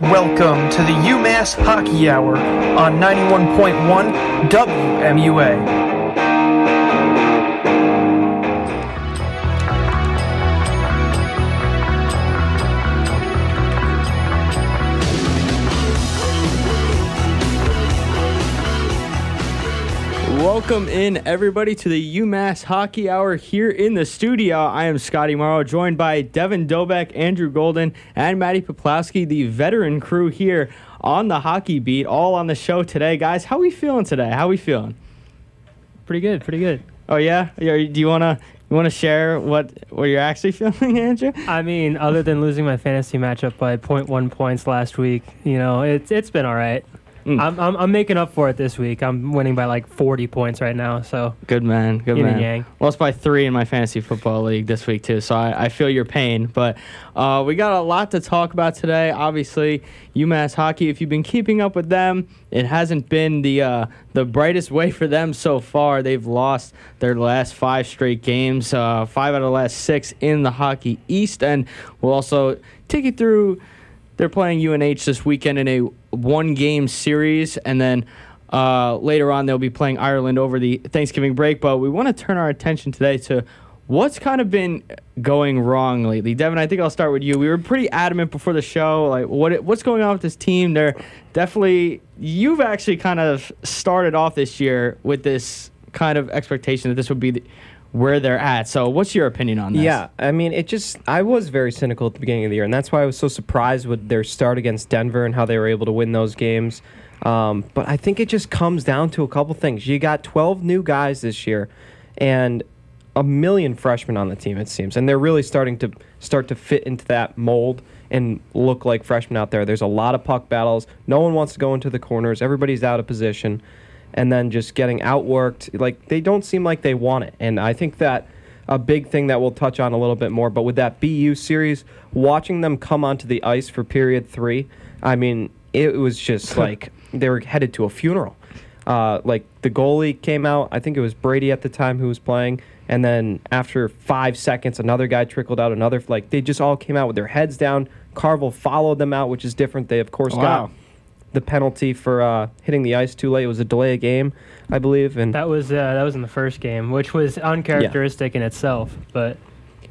Welcome to the UMass Hockey Hour on 91.1 WMUA. Welcome in, everybody, to the UMass Hockey Hour here in the studio. I am Scottie Marro, joined by Devin Dobek, Andrew Golden, and Maddie Poplawski, the veteran crew here on the hockey beat, all on the show today. Guys, how are we feeling today? How are we feeling? Pretty good, pretty good. Oh yeah, yeah do you wanna you wanna share what what you're actually feeling, Andrew? I mean, other than losing my fantasy matchup by 0.1 points last week, you know, it's it's been all right. Mm. I'm, I'm I'm making up for it this week. I'm winning by like 40 points right now. So Good man, good man. yang. Lost by three in my fantasy football league this week too, so I, I feel your pain. But uh, we got a lot to talk about today. Obviously, UMass hockey. If you've been keeping up with them, it hasn't been the uh, the brightest way for them so far. They've lost their last five straight games, uh, five out of the last six in the Hockey East, and we'll also take you through. They're playing UNH this weekend in a one game series, and then uh, later on they'll be playing Ireland over the Thanksgiving break. But we want to turn our attention today to what's kind of been going wrong lately. Devin, I think I'll start with you. We were pretty adamant before the show, like what what's going on with this team. They're definitely you've actually kind of started off this year with this kind of expectation that this would be the, where they're at. So, what's your opinion on this? Yeah, I mean, it just, I was very cynical at the beginning of the year, and that's why I was so surprised with their start against Denver and how they were able to win those games. Um, but I think it just comes down to a couple things. You got 12 new guys this year, and a million freshmen on the team, it seems, and they're really starting to start to fit into that mold and look like freshmen out there. There's a lot of puck battles. No one wants to go into the corners. Everybody's out of position and then just getting outworked. Like they don't seem like they want it. And I think that a big thing that we'll touch on a little bit more. But with that BU series, watching them come onto the ice for period three, I mean, it was just like they were headed to a funeral. Uh, like the goalie came out, I think it was Brady at the time who was playing, and then after five seconds, another guy trickled out. Another like they just all came out with their heads down. Carvel followed them out, which is different. They of course Wow. got the penalty for uh, hitting the ice too late. It was a delay of game, I believe, and that was uh, that was in the first game, which was uncharacteristic in itself. But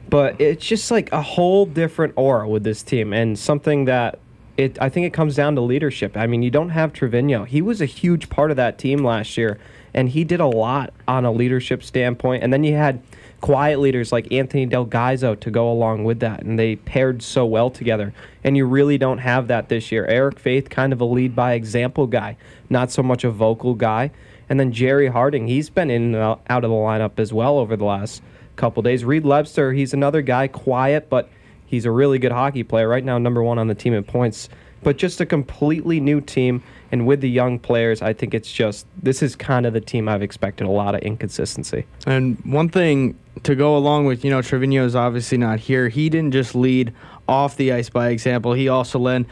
but it's just like a whole different aura with this team and something that it I think it comes down to leadership. I mean, you don't have Trivigno. He was a huge part of that team last year and he did a lot on a leadership standpoint. And then you had quiet leaders like Anthony Del Gaizo to go along with that and they paired so well together. And you really don't have that this year. Eric Faith kind of a lead by example guy, not so much a vocal guy. And then Jerry Harding, he's been in and out of the lineup as well over the last couple days. Reed Lebster, he's another guy, quiet, but he's a really good hockey player. Right now, number one on the team in points. But just a completely new team, and with the young players, I think it's just this is kind of the team I've expected a lot of inconsistency. And one thing to go along with, you know, Trivigno is obviously not here. He didn't just lead off the ice by example. He also led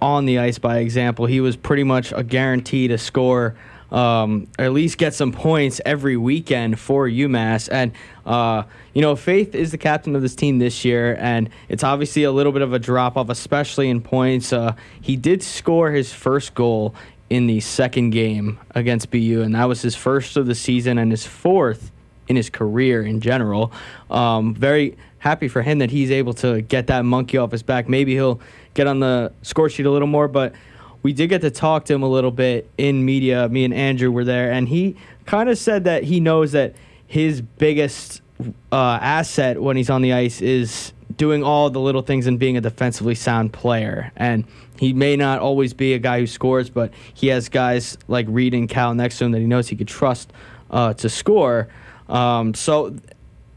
on the ice by example. He was pretty much a guarantee to score, um, at least get some points every weekend for UMass. And uh, you know, Faith is the captain of this team this year, and it's obviously a little bit of a drop off, especially in points. Uh, he did score his first goal in the second game against BU, and that was his first of the season and his fourth in his career in general. Um, very happy for him that he's able to get that monkey off his back. Maybe he'll get on the score sheet a little more, but we did get to talk to him a little bit in media. Me and Andrew were there, and he kind of said that he knows that his biggest uh, asset when he's on the ice is doing all the little things and being a defensively sound player. And he may not always be a guy who scores, but he has guys like Reed and Cal next to him that he knows he could trust uh, to score. Um, so,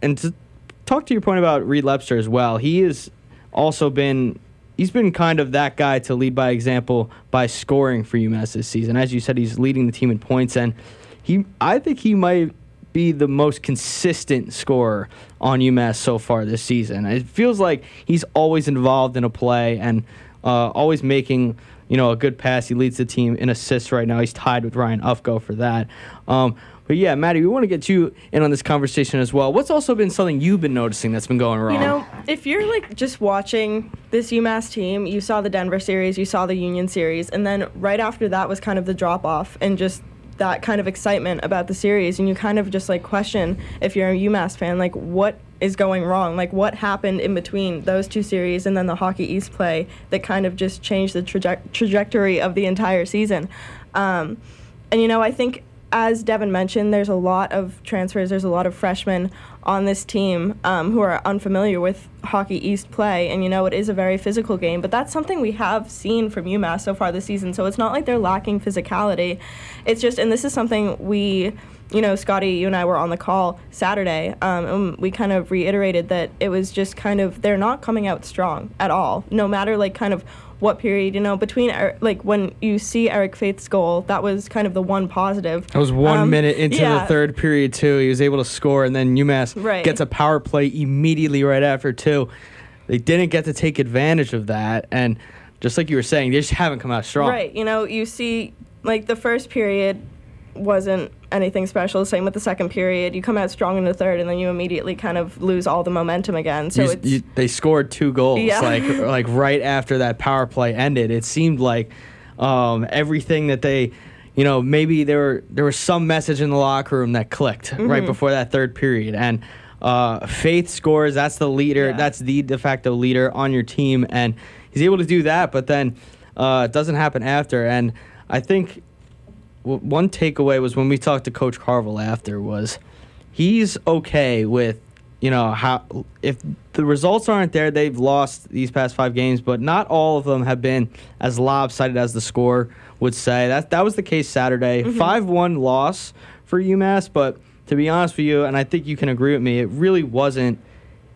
and to talk to your point about Reed Lebster as well, he has also been he's been kind of that guy to lead by example by scoring for UMass this season. As you said, he's leading the team in points, and he I think he might be the most consistent scorer on UMass so far this season. It feels like he's always involved in a play and uh, always making you know a good pass. He leads the team in assists right now. He's tied with Ryan Ufko for that. Um, but yeah, Maddie, we want to get you in on this conversation as well. What's also been something you've been noticing that's been going wrong? You know, if you're like just watching this UMass team, you saw the Denver series, you saw the Union series, and then right after that was kind of the drop off and just that kind of excitement about the series, and you kind of just like question if you're a UMass fan, like what is going wrong? Like what happened in between those two series and then the Hockey East play that kind of just changed the traje- trajectory of the entire season? Um, and you know, I think as Devin mentioned, there's a lot of transfers. There's a lot of freshmen on this team um, who are unfamiliar with Hockey East play, and you know it is a very physical game. But that's something we have seen from UMass so far this season. So it's not like they're lacking physicality. It's just, and this is something we, you know, Scotty, you and I were on the call Saturday, um, and we kind of reiterated that it was just kind of they're not coming out strong at all. No matter like kind of what period, you know, between Er- like when you see Eric Faith's goal, that was kind of the one positive. That was one Um, minute into yeah. the third period too. He was able to score, and then UMass Right. gets a power play immediately right after too. They didn't get to take advantage of that, and just like you were saying, they just haven't come out strong. Right. You know, you see, like the first period wasn't anything special. Same with the second period. You come out strong in the third, and then you immediately kind of lose all the momentum again. So You- it's you- they scored two goals Yeah. like like right after that power play ended. It seemed like um, everything that they, you know, maybe there were there was some message in the locker room that clicked Mm-hmm. right before that third period, and uh, Faith scores. That's the leader. Yeah. That's the de facto leader on your team, and he's able to do that. But then uh, it doesn't happen after, and I think one takeaway was when we talked to Coach Carvel after was he's okay with you know how if the results aren't there they've lost these past five games but not all of them have been as lopsided as the score would say. That that was the case Saturday. Mm-hmm. 5-1 loss for UMass but to be honest with you and I think you can agree with me it really wasn't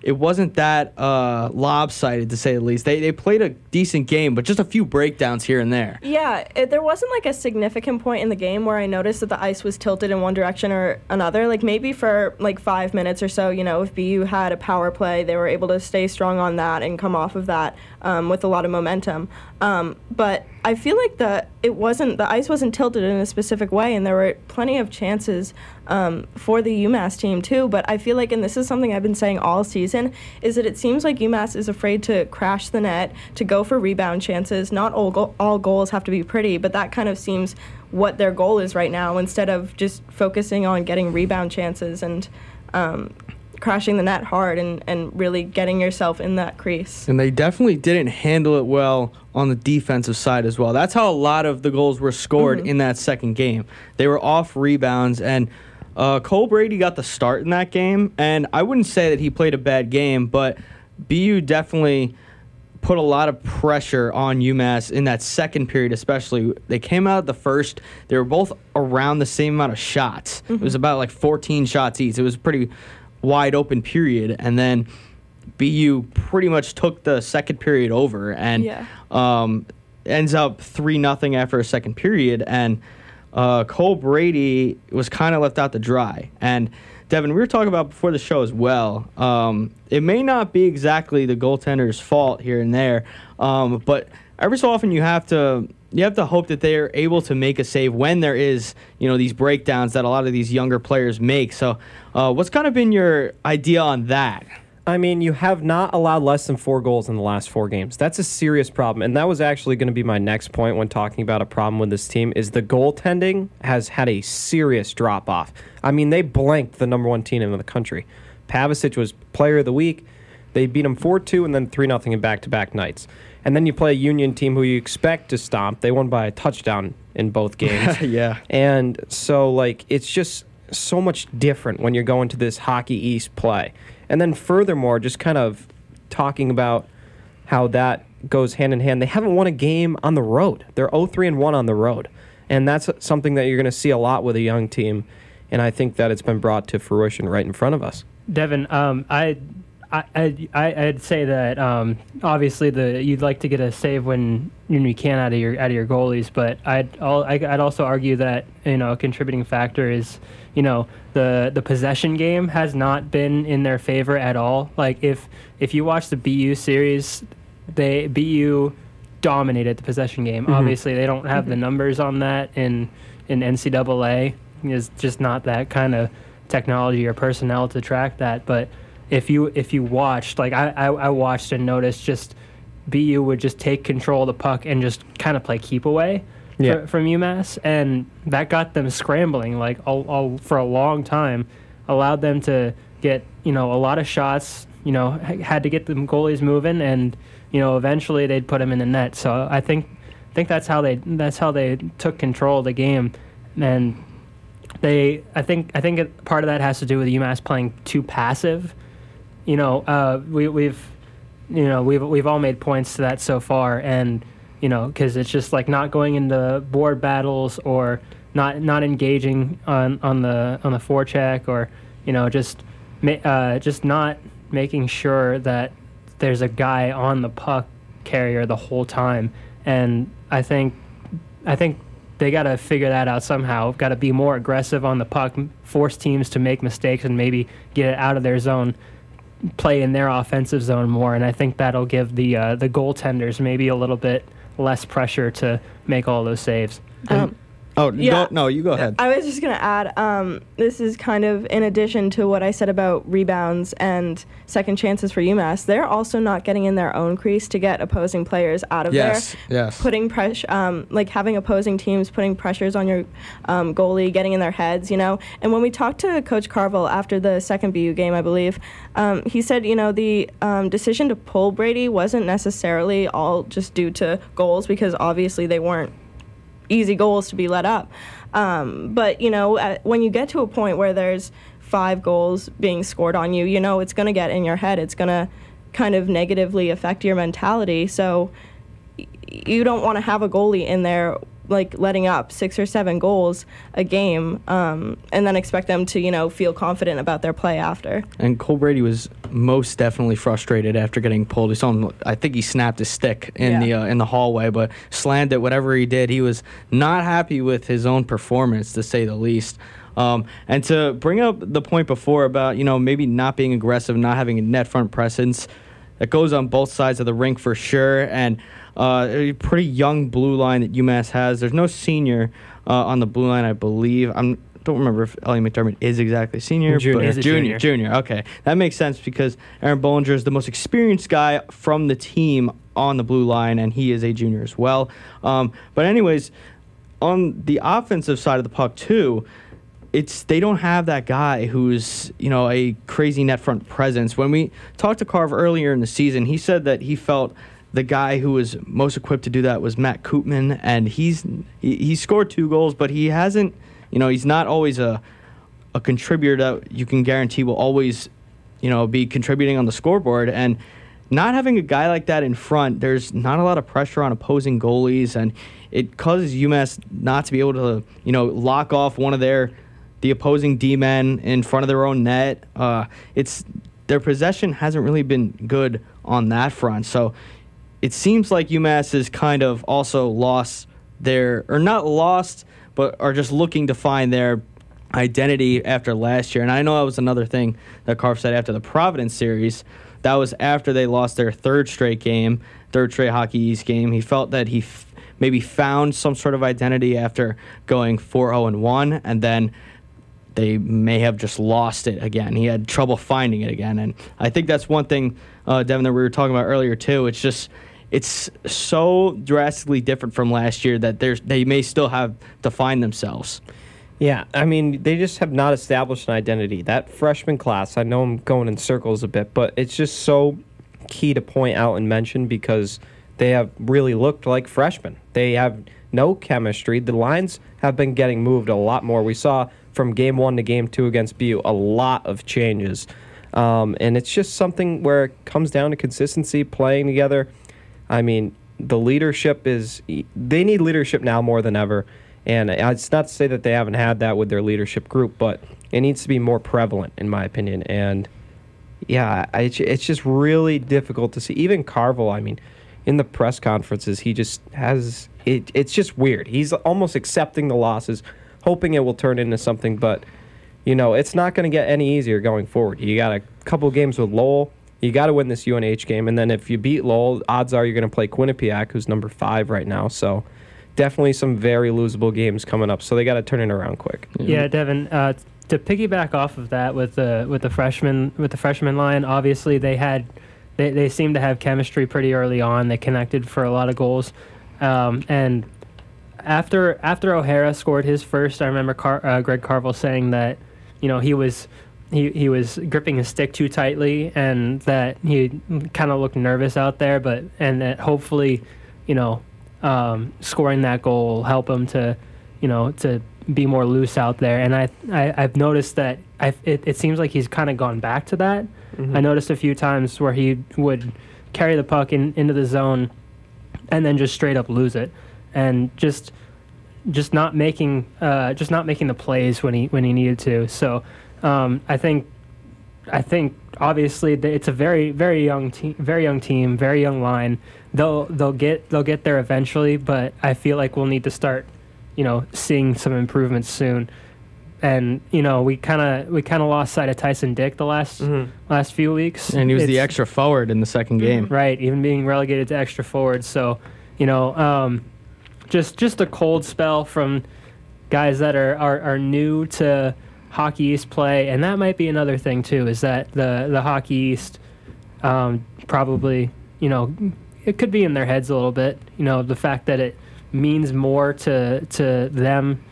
it wasn't that uh, lopsided to say the least. They they played a decent game, but just a few breakdowns here and there. Yeah, it, there wasn't like a significant point in the game where I noticed that the ice was tilted in one direction or another. Like maybe for like five minutes or so, you know, if BU had a power play, they were able to stay strong on that and come off of that um, with a lot of momentum. Um, but I feel like the it wasn't the ice wasn't tilted in a specific way, and there were plenty of chances um, for the UMass team too. But I feel like, and this is something I've been saying all season, is that it seems like UMass is afraid to crash the net, to go for rebound chances. Not all go- all goals have to be pretty, but that kind of seems what their goal is right now. Instead of just focusing on getting rebound chances and um, crashing the net hard and, and really getting yourself in that crease. And they definitely didn't handle it well on the defensive side as well. That's how a lot of the goals were scored in that second game. They were off rebounds, and uh, Cole Brady got the start in that game. And I wouldn't say that he played a bad game, but BU definitely put a lot of pressure on UMass in that second period, especially. They came out the first, they were both around the same amount of shots. It was about like 14 shots each. It was pretty wide open period. And then BU pretty much took the second period over and Yeah. um, ends up 3 nothing after a second period. And uh, Cole Brady was kind of left out to dry. And Devin, we were talking about before the show as well. Um, it may not be exactly the goaltender's fault here and there, um, but every so often you have to you have to hope that they are able to make a save when there is you know these breakdowns that a lot of these younger players make. So, uh, what's kind of been your idea on that? I mean, you have not allowed less than four goals in the last four games. That's a serious problem, and that was actually going to be my next point when talking about a problem with this team. Is the goaltending has had a serious drop off. I mean, they blanked the number one team in the country. Pavicic was Player of the Week. They beat him four two and then three nothing in back to back nights. And then you play a Union team who you expect to stomp. They won by a touchdown in both games. yeah. And so, like, it's just so much different when you're going to this Hockey East play. And then, furthermore, just kind of talking about how that goes hand in hand. They haven't won a game on the road. They're 0 3 and 1 on the road. And that's something that you're going to see a lot with a young team. And I think that it's been brought to fruition right in front of us. Devin, um, I, I, I, I'd say that um, obviously the you'd like to get a save when when you can out of your out of your goalies, but I'd al- I- I'd also argue that you know a contributing factor is you know the the possession game has not been in their favor at all. Like if if you watch the BU series, they BU dominated the possession game. Obviously, they don't have the numbers on that in in NCAA. There's just not that kind of technology or personnel to track that. But if you if you watched, like I, I, I watched and noticed, just BU would just take control of the puck and just kind of play keep away Yeah. fr- from UMass, and that got them scrambling like all, all for a long time. Allowed them to get you know a lot of shots. You know had to get the goalies moving, and you know eventually they'd put them in the net. So I think I think that's how they that's how they took control of the game, and they I think I think part of that has to do with UMass playing too passive. You know, uh, we we've you know we've we've all made points to that so far, and you know because it's just like not going into board battles or not not engaging on on the on the forecheck or you know just uh, just not making sure that there's a guy on the puck carrier the whole time, and I think I think they got to figure that out somehow. Got to be more aggressive on the puck, force teams to make mistakes, and maybe get it out of their zone, play in their offensive zone more. And I think that'll give the uh, the goaltenders maybe a little bit less pressure to make all those saves. Um, Oh Yeah. go, no, you go ahead. I was just going to add um, this is kind of in addition to what I said about rebounds and second chances for UMass. They're also not getting in their own crease to get opposing players out of yes, there. yes. Putting pressure, um, like having opposing teams putting pressures on your um, goalie, getting in their heads, you know. And when we talked to Coach Carvel after the second BU game, I believe, um, he said, you know, the um, decision to pull Brady wasn't necessarily all just due to goals because obviously they weren't easy goals to be let up. Um, but you know, at, when you get to a point where there's five goals being scored on you, you know it's going to get in your head. It's going to kind of negatively affect your mentality. So you don't want to have a goalie in there like letting up six or seven goals a game um, and then expect them to you know feel confident about their play after And Cole Brady was most definitely frustrated after getting pulled. He saw him, I think he snapped his stick in Yeah. the uh, in the hallway, but slammed it. Whatever he did, he was not happy with his own performance, to say the least. Um, and to bring up the point before about you know maybe not being aggressive, not having a net front presence, that goes on both sides of the rink for sure. And uh, a pretty young blue line that UMass has. There's no senior uh, on the blue line, I believe. I'm don't remember if Ellie McDermott is exactly senior, Junior. but a junior, junior. junior. Okay, that makes sense because Aaron Bohlinger is the most experienced guy from the team on the blue line, and he is a junior as well. Um, but anyways, on the offensive side of the puck too, it's they don't have that guy who's you know a crazy net front presence. When we talked to Carve earlier in the season, he said that he felt the guy who was most equipped to do that was Matt Koopman, and he's he, he scored two goals, but he hasn't. You know, he's not always a a contributor that you can guarantee will always, you know, be contributing on the scoreboard. And not having a guy like that in front, there's not a lot of pressure on opposing goalies, and it causes UMass not to be able to, you know, lock off one of their the opposing D men in front of their own net. Uh, it's their possession hasn't really been good on that front. So it seems like UMass has kind of also lost their, or not lost, but are just looking to find their identity after last year. And I know that was another thing that Carv said after the Providence series. That was after they lost their third straight game, third straight Hockey East game. He felt that he f- maybe found some sort of identity after going 4 0 and 1, and then they may have just lost it again. He had trouble finding it again, and I think that's one thing, uh, Devin, that we were talking about earlier too. It's just it's so drastically different from last year that they may still have to find themselves. Yeah, I mean, they just have not established an identity. That freshman class, I know I'm going in circles a bit, but it's just so key to point out and mention because they have really looked like freshmen. They have no chemistry. The lines have been getting moved a lot more. We saw from game one to game two against BU a lot of changes. Um, and it's just something where it comes down to consistency, playing together. I mean, the leadership is, they need leadership now more than ever. And it's not to say that they haven't had that with their leadership group, but it needs to be more prevalent, in my opinion. And yeah, it's just really difficult to see. Even Carvel, I mean, in the press conferences, he just has it. It's just weird. He's almost accepting the losses, hoping it will turn into something. But you know, it's not going to get any easier going forward. You got a couple games with Lowell, You got to win this UNH game, and then if you beat Lowell, odds are you're going to play Quinnipiac, who's number five right now. So definitely some very losable games coming up. So they got to turn it around quick. Yeah, Devin. Uh, to piggyback off of that with the with the freshman with the freshman line, obviously they had they they seemed to have chemistry pretty early on. They connected for a lot of goals, um, and after after O'Hara scored his first, I remember Car- uh, Greg Carvel saying that you know he was. He, he was gripping his stick too tightly and that he kind of looked nervous out there but and that hopefully you know um, scoring that goal will help him to you know to be more loose out there. And I, I have noticed that i it, it seems like he's kind of gone back to that. I noticed a few times where he would carry the puck in, into the zone and then just straight up lose it, and just just not making uh, just not making the plays when he when he needed to. So um, I think I think obviously it's a very very young team, very young team, very young line. They'll they'll get they'll get there eventually, but I feel like we'll need to start, you know, seeing some improvements soon. And you know, we kind of we kind of lost sight of Tyson Dyck the last last few weeks, And he was the extra forward in the second game. right? Even being relegated to extra forward. So, you know, um, just just a cold spell from guys that are, are, are new to Hockey East play, and that might be another thing too. Is that the the Hockey East um, probably you know it could be in their heads a little bit. You know, the fact that it means more to to them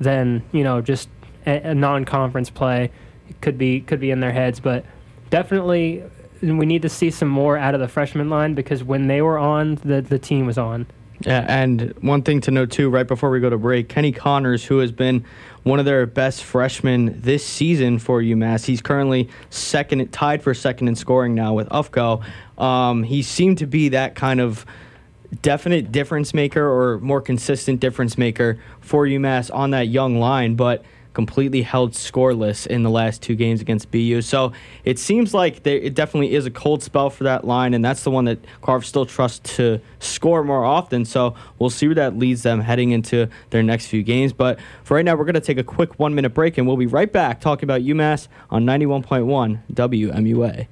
than you know just a, a non-conference play. It could be could be in their heads, but definitely we need to see some more out of the freshman line because when they were on, the the team was on. Yeah, and one thing to note too, right before we go to break, Kenny Connors, who has been one of their best freshmen this season for UMass, he's currently second, tied for second in scoring now with Ufko. Um, he seemed to be that kind of definite difference maker or more consistent difference maker for UMass on that young line, but completely held scoreless in the last two games against BU. So it seems like there, it definitely is a cold spell for that line, and that's the one that Carv still trusts to score more often. So we'll see where that leads them heading into their next few games. But for right now, we're going to take a quick one minute break, and we'll be right back talking about UMass on 91.1 WMUA.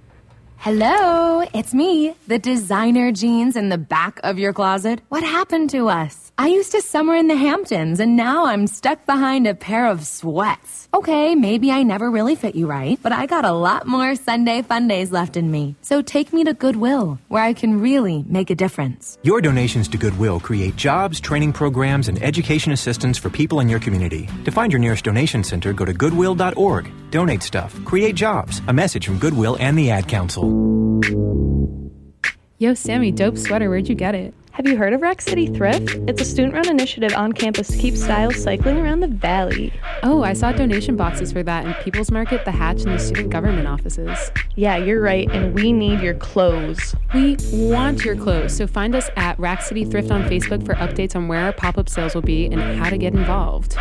Hello, it's me, the designer jeans in the back of your closet. What happened to us? I used to summer in the Hamptons and now I'm stuck behind a pair of sweats. Okay, maybe I never really fit you right, but I got a lot more Sunday fun days left in me. So take me to Goodwill, where I can really make a difference. Your donations to Goodwill create jobs, training programs, and education assistance for people in your community. To find your nearest donation center, go to goodwill.org. Donate stuff, create jobs. A message from Goodwill and the Ad Council. Yo, Sammy, dope sweater. Where'd you get it? Have you heard of Rack City Thrift? It's a student run initiative on campus to keep style cycling around the valley. Oh, I saw donation boxes for that in People's Market, The Hatch, and the student government offices. Yeah, you're right, and we need your clothes. We want your clothes, so find us at Rack City Thrift on Facebook for updates on where our pop up sales will be and how to get involved.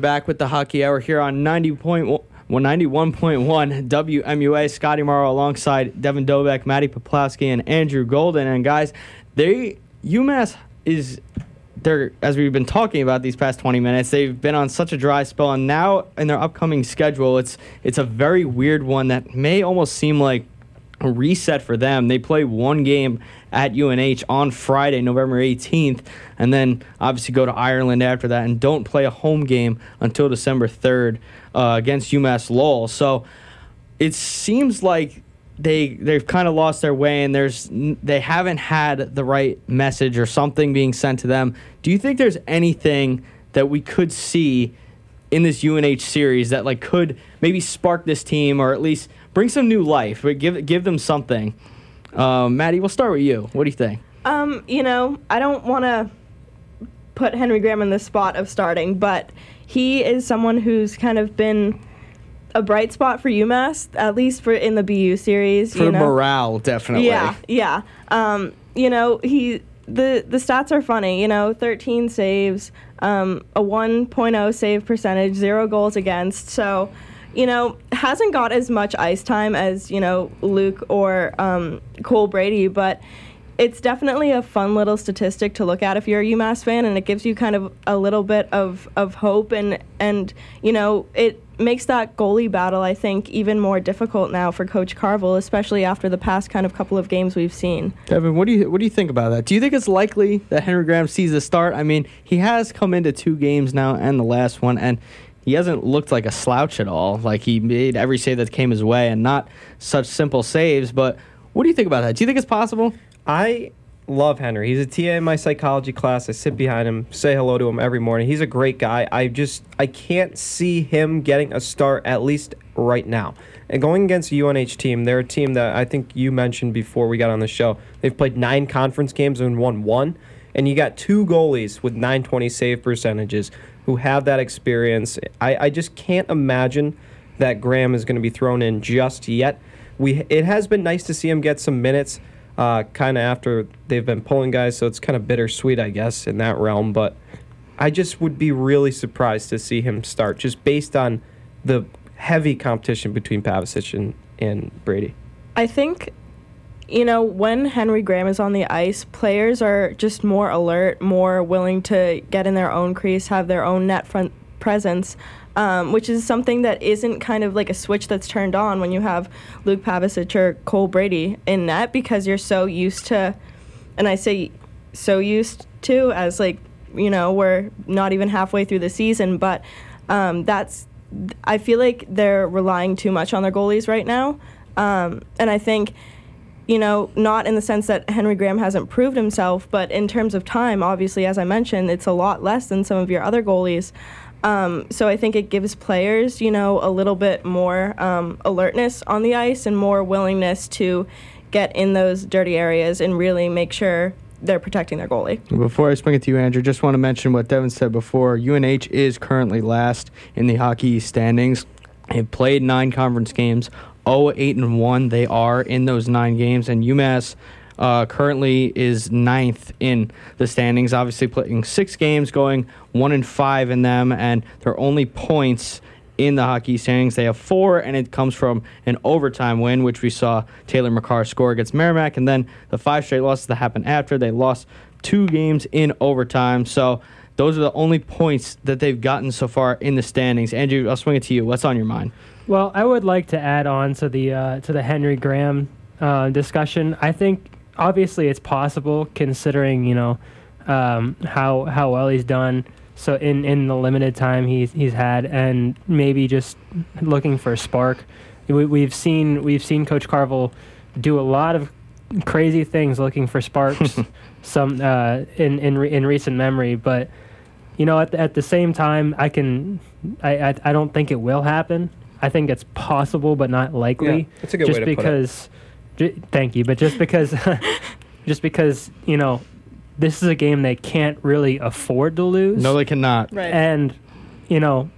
Back with the Hockey Hour here on 90.1. 91.1 WMUA, Scottie Marro alongside Devin Dobek, Maddie Poplawski, and Andrew Golden. And guys, they UMass is they're as we've been talking about these past 20 minutes, they've been on such a dry spell, and now in their upcoming schedule, it's it's a very weird one that may almost seem like reset for them. They play one game at UNH on Friday, November 18th, and then obviously go to Ireland after that and don't play a home game until December 3rd uh, against UMass Lowell. So it seems like they they've kind of lost their way and there's they haven't had the right message or something being sent to them. Do you think there's anything that we could see in this UNH series that like could maybe spark this team or at least bring some new life, but give give them something? Um, Maddie, we'll start with you. What do you think? Um, you know, I don't want to put Henry Graham in the spot of starting, but he is someone who's kind of been a bright spot for UMass, at least for in the BU series. For you know? morale, definitely. Yeah, yeah. Um, you know, he the the stats are funny. You know, 13 saves, um, a 1.0 save percentage, zero goals against. So, you know, hasn't got as much ice time as, you know, Luke or um, Cole Brady, but it's definitely a fun little statistic to look at if you're a UMass fan, and it gives you kind of a little bit of, of hope, and, and, you know, it makes that goalie battle, I think, even more difficult now for Coach Carvel, especially after the past kind of couple of games we've seen. Devin, what do you what do you think about that? Do you think it's likely that Henry Graham sees the start? I mean, he has come into two games now and the last one, and he hasn't looked like a slouch at all. Like he made every save that came his way, and not such simple saves. But what do you think about that? Do you think it's possible? I love Henry. He's a TA in my psychology class. I sit behind him, say hello to him every morning. He's a great guy. I just I can't see him getting a start at least right now. And going against a UNH team, they're a team that I think you mentioned before we got on the show. They've played nine conference games and won one. And you got two goalies with 920 save percentages who have that experience. I, I just can't imagine that Graham is going to be thrown in just yet. We it has been nice to see him get some minutes uh, kind of after they've been pulling guys, so it's kind of bittersweet, I guess, in that realm. But I just would be really surprised to see him start, just based on the heavy competition between Pavicic and, and Brady. I think, you know, when Henry Graham is on the ice, players are just more alert, more willing to get in their own crease, have their own net front presence um, which is something that isn't kind of like a switch that's turned on when you have Luke Pavicic or Cole Brady in net because you're so used to, and I say so used to as like, you know, we're not even halfway through the season, but um, that's, I feel like they're relying too much on their goalies right now. Um, and I think, you know, not in the sense that Henry Graham hasn't proved himself, but in terms of time, obviously, as I mentioned, it's a lot less than some of your other goalies. Um, so I think it gives players, you know, a little bit more um, alertness on the ice and more willingness to get in those dirty areas and really make sure they're protecting their goalie. Before I swing it to you, Andrew, just want to mention what Devin said before. UNH is currently last in the hockey standings. They've played nine conference games, 0 8 and 1. They are in those nine games, and UMass uh, currently is ninth in the standings. Obviously, playing six games, going one and five in them, and their only points in the hockey standings. They have four, and it comes from an overtime win, which we saw Taylor Makar score against Merrimack, and then the five straight losses that happened after. They lost two games in overtime. So those are the only points that they've gotten so far in the standings. Andrew, I'll swing it to you. What's on your mind? Well, I would like to add on to the uh, to the Henry Graham uh, discussion. I think obviously it's possible considering you know um, how how well he's done. So in, in the limited time he's he's had, and maybe just looking for a spark. We, we've seen we've seen Coach Carvel do a lot of crazy things looking for sparks. some uh, in in re- in recent memory, but you know at the, at the same time I can I, I I don't think it will happen. I think it's possible, but not likely. Yeah, that's a good just way to put it. Because thank you, but just because, just because you know, this is a game they can't really afford to lose. No, they cannot. Right. And you know,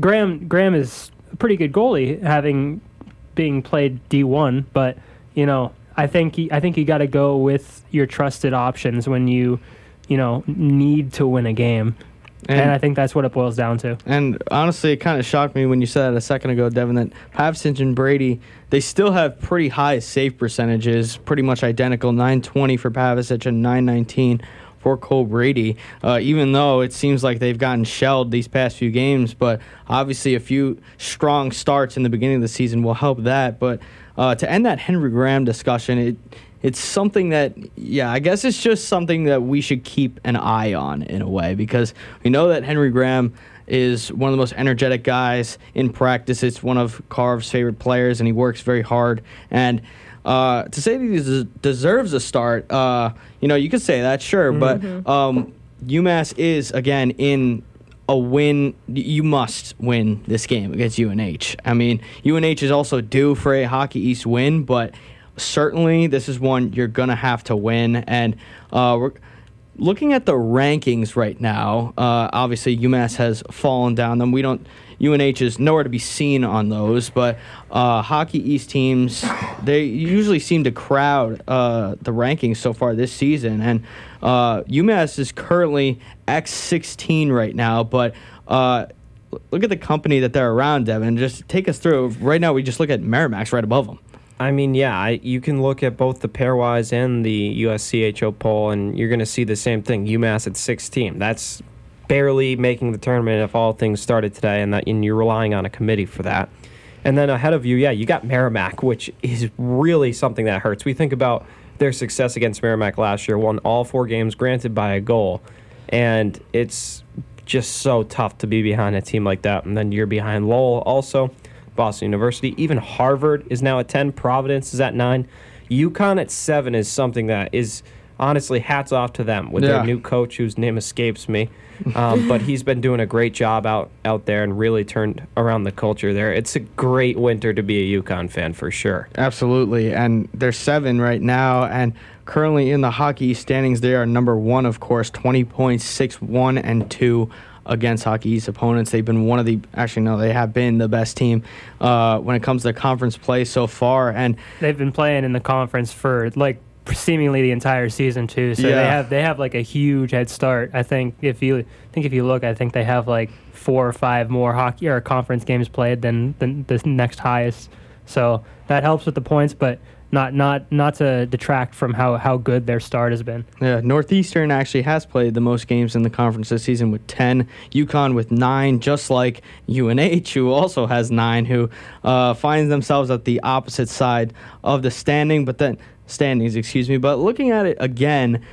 Graham Graham is a pretty good goalie, having being played D one. But you know, I think he, I think you got to go with your trusted options when you, you know, need to win a game. And, And- I think that's what it boils down to. And honestly, it kind of shocked me when you said that a second ago, Devin, that Pavicic and Brady, they still have pretty high save percentages, pretty much identical 920 for Pavicic and 919 for Cole Brady, uh, even though it seems like they've gotten shelled these past few games. But obviously, a few strong starts in the beginning of the season will help that. But uh, to end that Henry Graham discussion, it it's something that yeah i guess it's just something that we should keep an eye on in a way because we know that henry graham is one of the most energetic guys in practice it's one of carv's favorite players and he works very hard and uh, to say that he des- deserves a start uh, you know you could say that sure but um, umass is again in a win. You must win this game against UNH. I mean, UNH is also due for a Hockey East win, but certainly this is one you're gonna have to win. And uh, we're looking at the rankings right now. Uh, obviously, UMass has fallen down. Them we don't. UNH is nowhere to be seen on those, but uh, Hockey East teams they usually seem to crowd uh, the rankings so far this season, and uh, UMass is currently X16 right now, but uh, look at the company that they're around, Devin. Just take us through. Right now, we just look at Merrimack's right above them. I mean, yeah, I, you can look at both the pairwise and the USCHO poll, and you're going to see the same thing. UMass at 16. That's barely making the tournament if all things started today, and that and you're relying on a committee for that. And then ahead of you, yeah, you got Merrimack, which is really something that hurts. We think about their success against Merrimack last year, won all four games, granted by a goal, and it's just so tough to be behind a team like that. And then you're behind Lowell also. Boston University. Even Harvard is now at 10. Providence is at 9. UConn at 7 is something that is honestly hats off to them with Yeah. their new coach whose name escapes me. Um, but he's been doing a great job out, out there and really turned around the culture there. It's a great winter to be a UConn fan for sure. Absolutely. And they're seven right now. And currently in the hockey standings, they are number one, of course, 20 points, 6 1 and 2 against Hockey East opponents. They've been one of the, actually, no, they have been the best team uh, when it comes to conference play so far. And They've been playing in the conference for like seemingly the entire season too. So Yeah. they have they have like a huge head start. I think if you I think if you look, I think they have like four or five more hockey or conference games played than than the next highest. So that helps with the points, but not not not to detract from how how good their start has been. Yeah, Northeastern actually has played the most games in the conference this season with 10. UConn with 9, just like UNH, who also has 9, who uh, finds themselves at the opposite side of the standing, but then standings, excuse me. But looking at it again,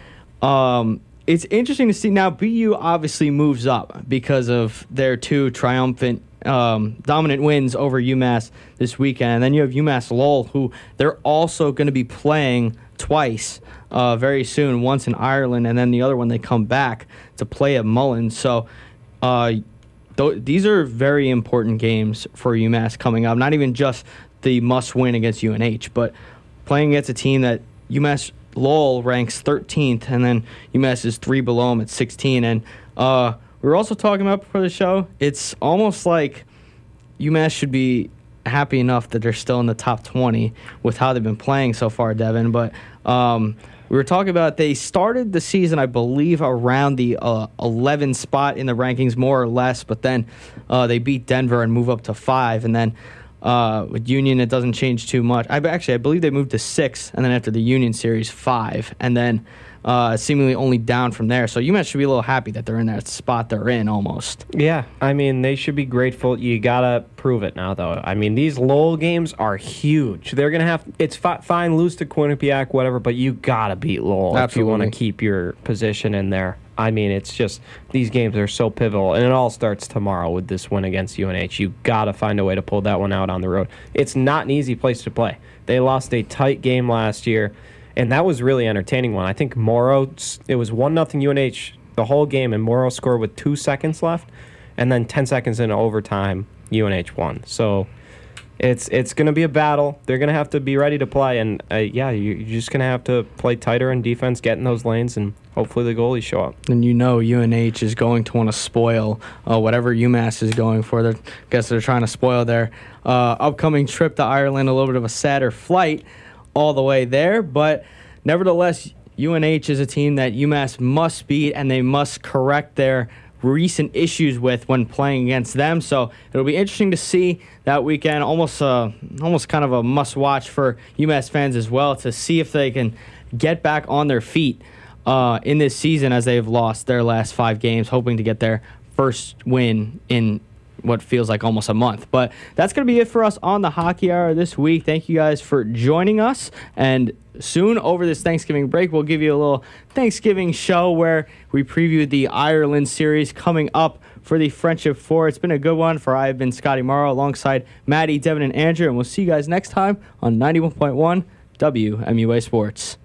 um, it's interesting to see now. BU obviously moves up because of their two triumphant, um, dominant wins over UMass this weekend. And then you have UMass Lowell, who they're also going to be playing twice uh, very soon. Once in Ireland, and then the other one they come back to play at Mullins. So. Uh, th- these are very important games for UMass coming up. Not even just the must win against UNH, but playing against a team that UMass Lowell ranks 13th, and then UMass is three below them at 16. And uh, we were also talking about before the show. It's almost like UMass should be happy enough that they're still in the top 20 with how they've been playing so far, Devin. But um, we were talking about they started the season, I believe, around the uh, 11 spot in the rankings, more or less. But then uh, they beat Denver and move up to five, and then. Uh, with Union, it doesn't change too much. I actually, I believe they moved to six, and then after the Union series, five, and then uh, seemingly only down from there. So UMass should be a little happy that they're in that spot they're in almost. Yeah, I mean they should be grateful. You gotta prove it now, though. I mean these Lowell games are huge. They're gonna have it's fi- fine lose to Quinnipiac, whatever, but you gotta beat Lowell if you want to keep your position in there. I mean it's just these games are so pivotal, and it all starts tomorrow with this win against UNH. You gotta find a way to pull that one out on the road. It's not an easy place to play. They lost a tight game last year. And that was really entertaining one. I think Morrow, it was 1 nothing UNH the whole game, and Morrow scored with two seconds left. And then 10 seconds in overtime, UNH won. So it's it's going to be a battle. They're going to have to be ready to play. And uh, yeah, you- you're just going to have to play tighter in defense, get in those lanes, and hopefully the goalies show up. And you know UNH is going to want to spoil uh, whatever UMass is going for. They're, I guess they're trying to spoil their uh, upcoming trip to Ireland. A little bit of a sadder flight all the way there, but nevertheless, UNH is a team that UMass must beat, and they must correct their recent issues with when playing against them. So it'll be interesting to see that weekend. Almost, uh, almost kind of a must-watch for UMass fans as well to see if they can get back on their feet uh, in this season as they've lost their last five games, hoping to get their first win in what feels like almost a month. But that's going to be it for us on the Hockey Hour this week. Thank you guys for joining us. And soon over this Thanksgiving break, we'll give you a little Thanksgiving show where we preview the Ireland series coming up for the Friendship Four. It's been a good one for I've been Scottie Marro alongside Maddie, Devin, and Andrew. And we'll see you guys next time on 91.1 WMUA Sports.